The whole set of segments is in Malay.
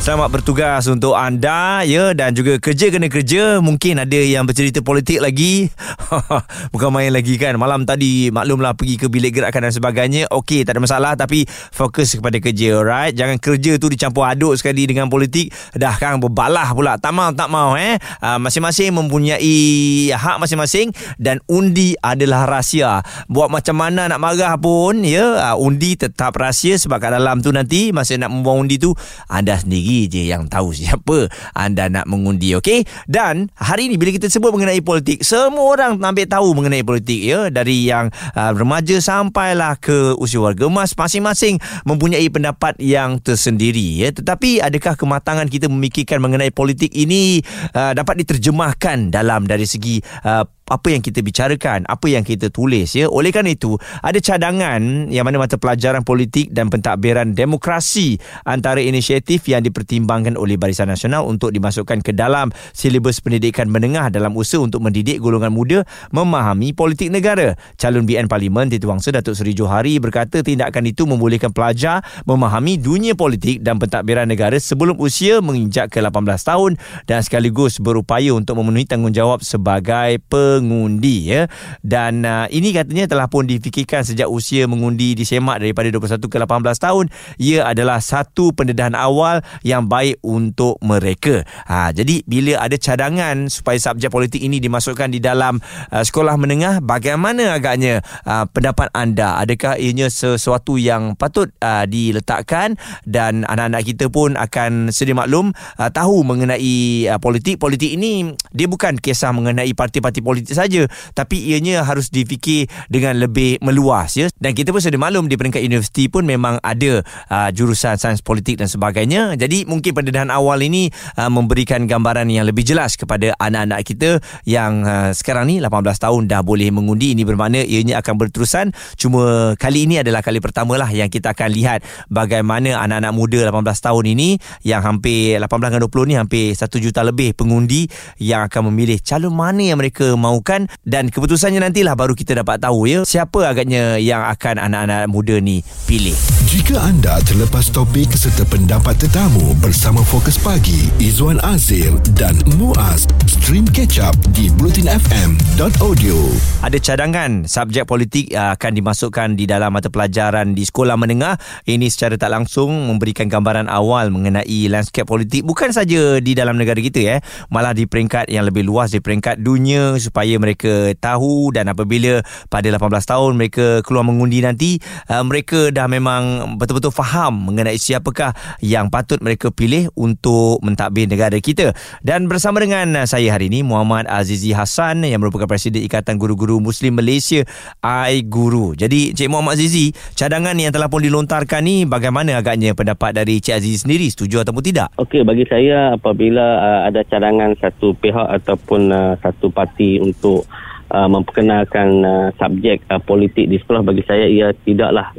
Selamat bertugas untuk anda ya dan juga kerja kena kerja. Mungkin ada yang bercerita politik lagi. Bukan main lagi kan. Malam tadi maklumlah pergi ke bilik gerakan dan sebagainya. Okey tak ada masalah tapi fokus kepada kerja alright? Jangan kerja tu dicampur aduk sekali dengan politik. Dah kan berbalah pula. Tak mau tak mau eh? Uh, masing-masing mempunyai hak masing-masing dan undi adalah rahsia. Buat macam mana nak marah pun ya uh, undi tetap rahsia sebab kat dalam tu nanti masa nak membuang undi tu anda sendiri sendiri je yang tahu siapa anda nak mengundi okey? Dan hari ini bila kita sebut mengenai politik semua orang ambil tahu mengenai politik ya? Dari yang uh, remaja sampailah ke usia warga emas masing-masing mempunyai pendapat yang tersendiri ya? Tetapi adakah kematangan kita memikirkan mengenai politik ini uh, dapat diterjemahkan dalam dari segi uh, apa yang kita bicarakan, apa yang kita tulis ya. Oleh kerana itu, ada cadangan yang mana mata pelajaran politik dan pentadbiran demokrasi antara inisiatif yang dipertimbangkan oleh Barisan Nasional untuk dimasukkan ke dalam silibus pendidikan menengah dalam usaha untuk mendidik golongan muda memahami politik negara. Calon BN Parlimen Titi Wangsa Datuk Seri Johari berkata tindakan itu membolehkan pelajar memahami dunia politik dan pentadbiran negara sebelum usia menginjak ke 18 tahun dan sekaligus berupaya untuk memenuhi tanggungjawab sebagai peng mengundi ya. Dan uh, ini katanya telah pun difikirkan sejak usia mengundi disemak daripada 21 ke 18 tahun. Ia adalah satu pendedahan awal yang baik untuk mereka. Ha, jadi bila ada cadangan supaya subjek politik ini dimasukkan di dalam uh, sekolah menengah bagaimana agaknya uh, pendapat anda? Adakah ianya sesuatu yang patut uh, diletakkan? Dan anak-anak kita pun akan sedia maklum uh, tahu mengenai uh, politik. Politik ini dia bukan kisah mengenai parti-parti politik saja. Tapi ianya harus difikir dengan lebih meluas ya. Dan kita pun sudah maklum di peringkat universiti pun memang ada uh, jurusan sains politik dan sebagainya. Jadi mungkin pendedahan awal ini uh, memberikan gambaran yang lebih jelas kepada anak-anak kita yang uh, sekarang ni 18 tahun dah boleh mengundi. Ini bermakna ianya akan berterusan. Cuma kali ini adalah kali pertama lah yang kita akan lihat bagaimana anak-anak muda 18 tahun ini yang hampir 18 dengan 20 ni hampir 1 juta lebih pengundi yang akan memilih calon mana yang mereka mahu mahukan dan keputusannya nantilah baru kita dapat tahu ya siapa agaknya yang akan anak-anak muda ni pilih. Jika anda terlepas topik serta pendapat tetamu bersama Fokus Pagi Izwan Azir dan Muaz stream catch up di blutinfm.audio. Ada cadangan subjek politik uh, akan dimasukkan di dalam mata pelajaran di sekolah menengah. Ini secara tak langsung memberikan gambaran awal mengenai landscape politik bukan saja di dalam negara kita ya, malah di peringkat yang lebih luas di peringkat dunia supaya supaya mereka tahu dan apabila pada 18 tahun mereka keluar mengundi nanti uh, mereka dah memang betul-betul faham mengenai siapakah yang patut mereka pilih untuk mentadbir negara kita. Dan bersama dengan saya hari ini Muhammad Azizi Hassan yang merupakan Presiden Ikatan Guru-Guru Muslim Malaysia AI Guru. Jadi Cik Muhammad Azizi cadangan yang telah pun dilontarkan ni bagaimana agaknya pendapat dari Cik Azizi sendiri? Setuju ataupun tidak? Okey bagi saya apabila uh, ada cadangan satu pihak ataupun uh, satu parti untuk uh, memperkenalkan uh, subjek uh, politik di sekolah bagi saya ia tidaklah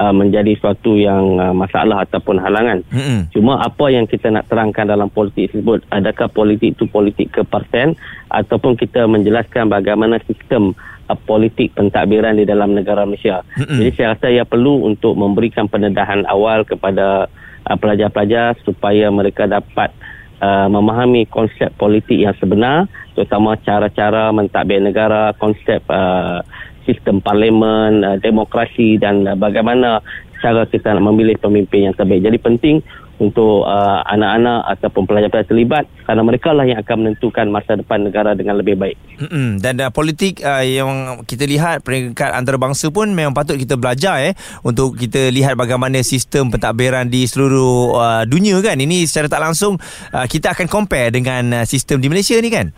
uh, menjadi suatu yang uh, masalah ataupun halangan. Mm-hmm. Cuma apa yang kita nak terangkan dalam politik tersebut adakah politik itu politik kepartian ataupun kita menjelaskan bagaimana sistem uh, politik pentadbiran di dalam negara Malaysia. Mm-hmm. Jadi saya rasa ia perlu untuk memberikan pendedahan awal kepada uh, pelajar-pelajar supaya mereka dapat uh, memahami konsep politik yang sebenar terutama cara-cara mentadbir negara konsep uh, sistem parlimen uh, demokrasi dan uh, bagaimana cara kita nak memilih pemimpin yang terbaik jadi penting untuk uh, anak-anak ataupun pelajar-pelajar terlibat kerana mereka lah yang akan menentukan masa depan negara dengan lebih baik. Mm-mm. Dan uh, politik uh, yang kita lihat peringkat antarabangsa pun memang patut kita belajar eh untuk kita lihat bagaimana sistem pentadbiran di seluruh uh, dunia kan. Ini secara tak langsung uh, kita akan compare dengan uh, sistem di Malaysia ni kan.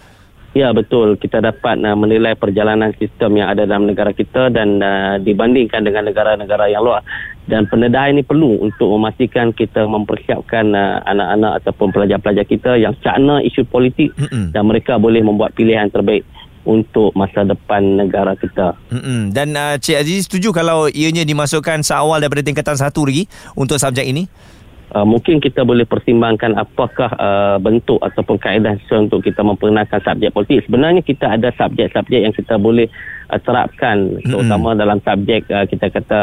Ya betul kita dapat uh, menilai perjalanan sistem yang ada dalam negara kita dan uh, dibandingkan dengan negara-negara yang luar dan pendedahan ini perlu untuk memastikan kita mempersiapkan uh, anak-anak ataupun pelajar-pelajar kita yang cakna isu politik Mm-mm. dan mereka boleh membuat pilihan terbaik untuk masa depan negara kita. Mm-mm. Dan uh, Cik Aziz setuju kalau ianya dimasukkan seawal daripada tingkatan satu lagi untuk subjek ini? Uh, mungkin kita boleh pertimbangkan apakah uh, bentuk ataupun kaedah untuk kita memperkenalkan subjek politik. Sebenarnya kita ada subjek-subjek yang kita boleh uh, terapkan terutama mm-hmm. dalam subjek uh, kita kata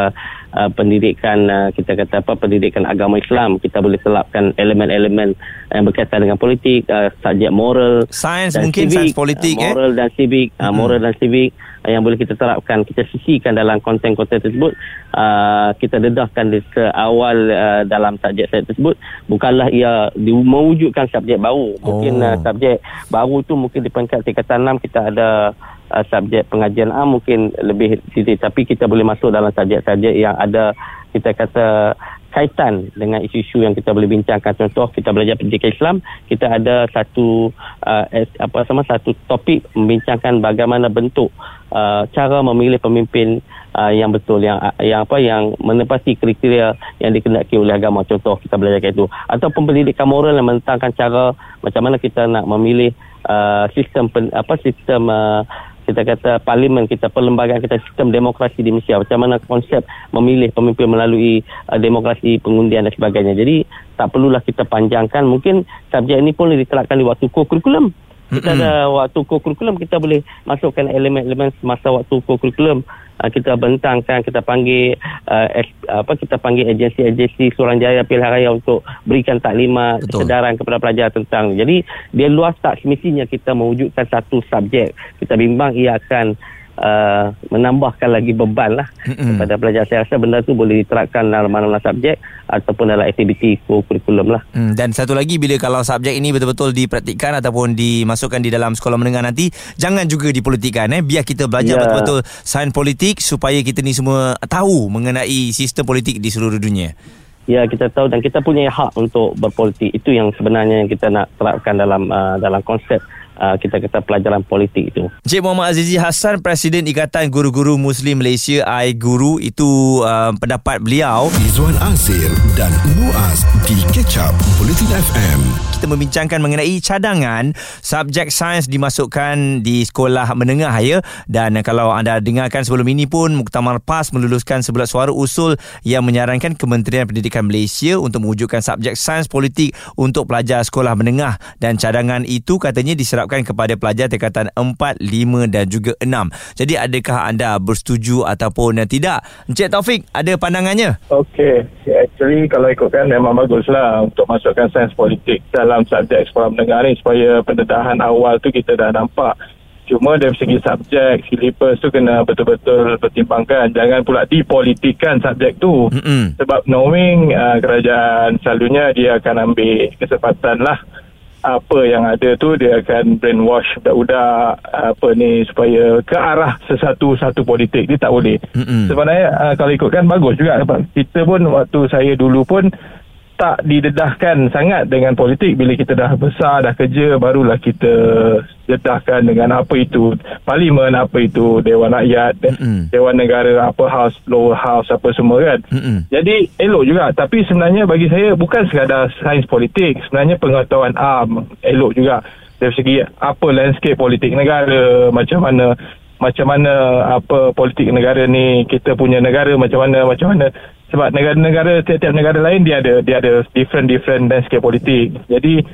uh, pendidikan uh, kita kata apa pendidikan agama Islam kita boleh selapkan elemen-elemen yang berkaitan dengan politik uh, subjek moral sains mungkin civic, sains politik uh, moral eh? dan civic uh, mm-hmm. moral dan civic uh, yang boleh kita terapkan kita sisihkan dalam konten-konten tersebut uh, kita dedahkan di ke awal uh, dalam subjek saya tersebut bukanlah ia di, mewujudkan subjek baru mungkin oh. uh, subjek baru tu mungkin di peringkat tingkatan 6 kita ada uh, subjek pengajian am mungkin lebih sisi. Tapi kita boleh masuk dalam subjek-subjek yang ada kita kata kaitan dengan isu-isu yang kita boleh bincangkan. Contoh kita belajar pendidikan Islam kita ada satu uh, apa sama satu topik membincangkan bagaimana bentuk uh, cara memilih pemimpin uh, yang betul yang yang apa yang menepati kriteria yang dikehendaki oleh agama. Contoh kita belajar itu. Atau pendidikan moral yang menentangkan cara macam mana kita nak memilih uh, sistem pen, apa sistem uh, kita kata parlimen kita perlembagaan kita sistem demokrasi di Malaysia. Macam mana konsep memilih pemimpin melalui uh, demokrasi pengundian dan sebagainya. Jadi tak perlulah kita panjangkan. Mungkin subjek ini pun diterapkan di waktu kurikulum kita ada waktu kurikulum kita boleh masukkan elemen-elemen semasa waktu kurikulum uh, kita bentangkan kita panggil uh, apa kita panggil agensi-agensi Suruhanjaya Pilihan Raya untuk berikan taklimat kesedaran kepada pelajar tentang. Jadi dia luas tak semestinya kita mewujudkan satu subjek. Kita bimbang ia akan uh, menambahkan lagi beban lah mm-hmm. kepada pelajar. Saya rasa benda tu boleh diterapkan dalam mana-mana subjek ataupun dalam aktiviti kurikulum lah. Mm, dan satu lagi bila kalau subjek ini betul-betul dipraktikkan ataupun dimasukkan di dalam sekolah menengah nanti, jangan juga dipolitikkan. Eh. Biar kita belajar yeah. betul-betul sains politik supaya kita ni semua tahu mengenai sistem politik di seluruh dunia. Ya kita tahu dan kita punya hak untuk berpolitik itu yang sebenarnya yang kita nak terapkan dalam uh, dalam konsep uh, kita kata pelajaran politik itu. Encik Muhammad Azizi Hassan Presiden Ikatan Guru-Guru Muslim Malaysia AI Guru itu uh, pendapat beliau. Izwan Azir dan Muaz di Ketchup Politin FM kita membincangkan mengenai cadangan subjek sains dimasukkan di sekolah menengah ya. Dan kalau anda dengarkan sebelum ini pun Muktamar PAS meluluskan sebuah suara usul yang menyarankan Kementerian Pendidikan Malaysia untuk mewujudkan subjek sains politik untuk pelajar sekolah menengah. Dan cadangan itu katanya diserapkan kepada pelajar tingkatan 4, 5 dan juga 6. Jadi adakah anda bersetuju ataupun tidak? Encik Taufik ada pandangannya? Okey, actually kalau ikutkan memang baguslah untuk masukkan sains politik dalam dalam subjek sekolah menengah ni supaya pendedahan awal tu kita dah nampak cuma dari segi subjek silibus tu kena betul-betul pertimbangkan jangan pula dipolitikan subjek tu mm-hmm. sebab knowing uh, kerajaan selalunya dia akan ambil kesempatan lah apa yang ada tu dia akan brainwash budak-budak apa ni supaya ke arah sesuatu satu politik. Dia tak boleh. Mm-hmm. sebenarnya uh, kalau ikutkan bagus juga. Kita pun waktu saya dulu pun tak didedahkan sangat dengan politik. Bila kita dah besar dah kerja barulah kita dedahkan dengan apa itu parlimen apa itu dewan rakyat mm-hmm. dewan negara apa house lower house apa semua kan. Mm-hmm. jadi elok juga. Tapi sebenarnya bagi saya bukan sekadar sains politik. Sebenarnya pengetahuan am elok juga. Dari segi apa landscape politik negara macam mana macam mana apa politik negara ni kita punya negara macam mana macam mana sebab negara-negara tiap-tiap negara lain dia ada dia ada different different landscape politik jadi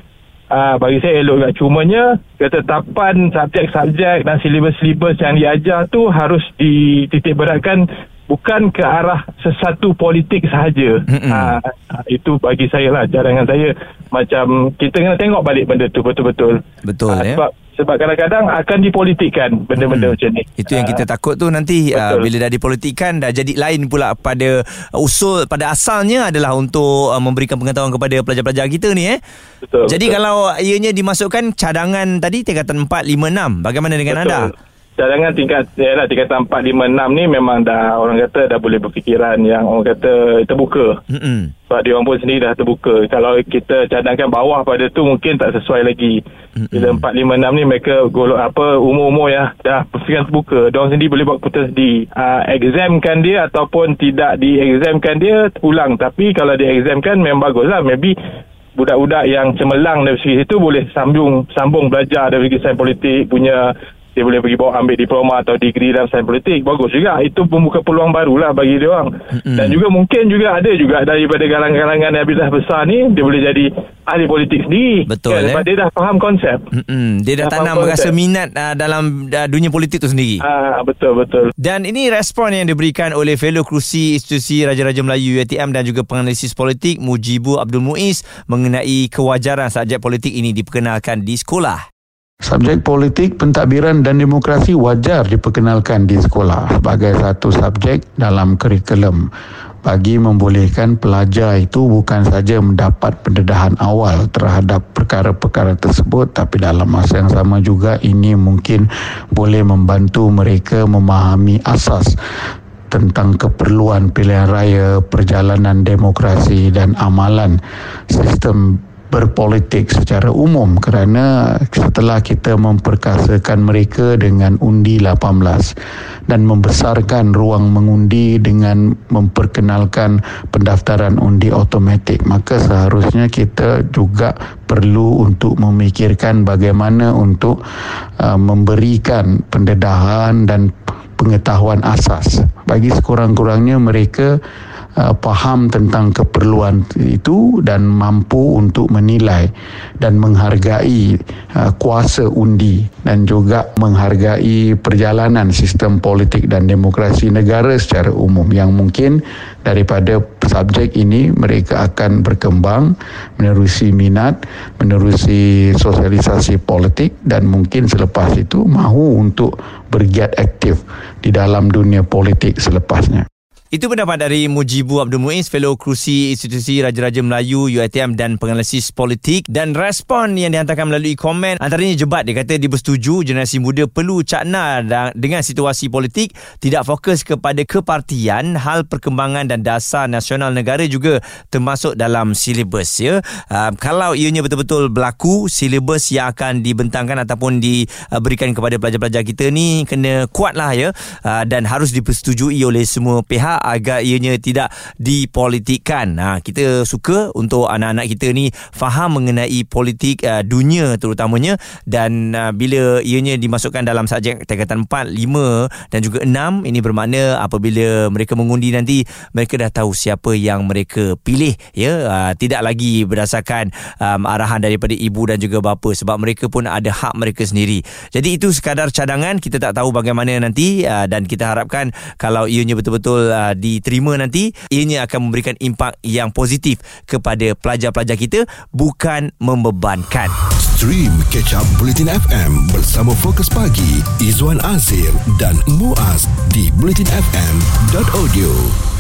uh, bagi saya elok juga cumanya ketetapan subjek-subjek dan silibus-silibus yang diajar tu harus dititik beratkan bukan ke arah sesuatu politik sahaja. Ha, itu bagi saya lah cadangan saya macam kita kena tengok balik benda tu betul-betul. Betul ya. Sebab sebab kadang-kadang akan dipolitikkan benda-benda hmm. macam ni. Itu yang kita takut tu nanti uh, bila dah dipolitikkan dah jadi lain pula pada usul pada asalnya adalah untuk uh, memberikan pengetahuan kepada pelajar-pelajar kita ni eh. Betul. Jadi betul. kalau ianya dimasukkan cadangan tadi tingkatan 4 5 6 bagaimana dengan betul. anda? Cadangan tingkat ya lah, tingkat 4 5 6 ni memang dah orang kata dah boleh berfikiran yang orang kata terbuka. Hmm. Sebab dia orang pun sendiri dah terbuka. Kalau kita cadangkan bawah pada tu mungkin tak sesuai lagi. Mm-hmm. Bila 4 5 6 ni mereka golok apa umur-umur ya dah berfikiran terbuka. Dia orang sendiri boleh buat putus di uh, examkan dia ataupun tidak di examkan dia ulang. Tapi kalau di examkan memang baguslah. Maybe budak-budak yang cemerlang dari segi itu boleh sambung sambung belajar dari segi sains politik punya dia boleh pergi bawa ambil diploma atau degree dalam sains politik bagus juga itu membuka peluang barulah bagi dia orang mm-hmm. dan juga mungkin juga ada juga daripada kalangan-kalangan yang dah besar ni dia boleh jadi ahli politik sendiri betul kan? eh? dia dah faham konsep mm-hmm. dia dah, dah tanam rasa minat uh, dalam uh, dunia politik tu sendiri uh, betul betul dan ini respon yang diberikan oleh fellow kerusi institusi Raja-Raja Melayu UiTM dan juga penganalisis politik Mujibu Abdul Muiz mengenai kewajaran subjek politik ini diperkenalkan di sekolah Subjek politik, pentadbiran dan demokrasi wajar diperkenalkan di sekolah sebagai satu subjek dalam kurikulum. Bagi membolehkan pelajar itu bukan saja mendapat pendedahan awal terhadap perkara-perkara tersebut tapi dalam masa yang sama juga ini mungkin boleh membantu mereka memahami asas tentang keperluan pilihan raya, perjalanan demokrasi dan amalan sistem berpolitik secara umum kerana setelah kita memperkasakan mereka dengan undi 18 dan membesarkan ruang mengundi dengan memperkenalkan pendaftaran undi automatik maka seharusnya kita juga perlu untuk memikirkan bagaimana untuk uh, memberikan pendedahan dan pengetahuan asas. Bagi sekurang-kurangnya mereka uh, faham tentang keperluan itu dan mampu untuk menilai dan menghargai uh, kuasa undi dan juga menghargai perjalanan sistem politik dan demokrasi negara secara umum. Yang mungkin daripada subjek ini mereka akan berkembang menerusi minat menerusi sosialisasi politik dan mungkin selepas itu mahu untuk bergiat aktif di dalam dunia politik selepasnya itu pendapat dari Mujibu Abdul Muiz, Fellow Kerusi Institusi Raja-Raja Melayu UiTM dan penganalisis politik. Dan respon yang dihantarkan melalui komen antaranya jebat. Dia kata dia bersetuju generasi muda perlu cakna dengan situasi politik. Tidak fokus kepada kepartian, hal perkembangan dan dasar nasional negara juga termasuk dalam silibus. Ya. Uh, kalau ianya betul-betul berlaku, silibus yang akan dibentangkan ataupun diberikan kepada pelajar-pelajar kita ni kena kuatlah ya. Uh, dan harus dipersetujui oleh semua pihak agar ianya tidak dipolitikkan. Ha, kita suka untuk anak-anak kita ni faham mengenai politik uh, dunia terutamanya dan uh, bila ianya dimasukkan dalam subjek tingkatan 4, 5 dan juga 6 ini bermakna apabila mereka mengundi nanti mereka dah tahu siapa yang mereka pilih ya uh, tidak lagi berdasarkan um, arahan daripada ibu dan juga bapa sebab mereka pun ada hak mereka sendiri. Jadi itu sekadar cadangan kita tak tahu bagaimana nanti uh, dan kita harapkan kalau ianya betul-betul uh, diterima nanti ianya akan memberikan impak yang positif kepada pelajar-pelajar kita bukan membebankan. Stream Catch Up Bulletin FM bersama Fokus Pagi Izwan Azir dan Muaz di bulletinfm.audio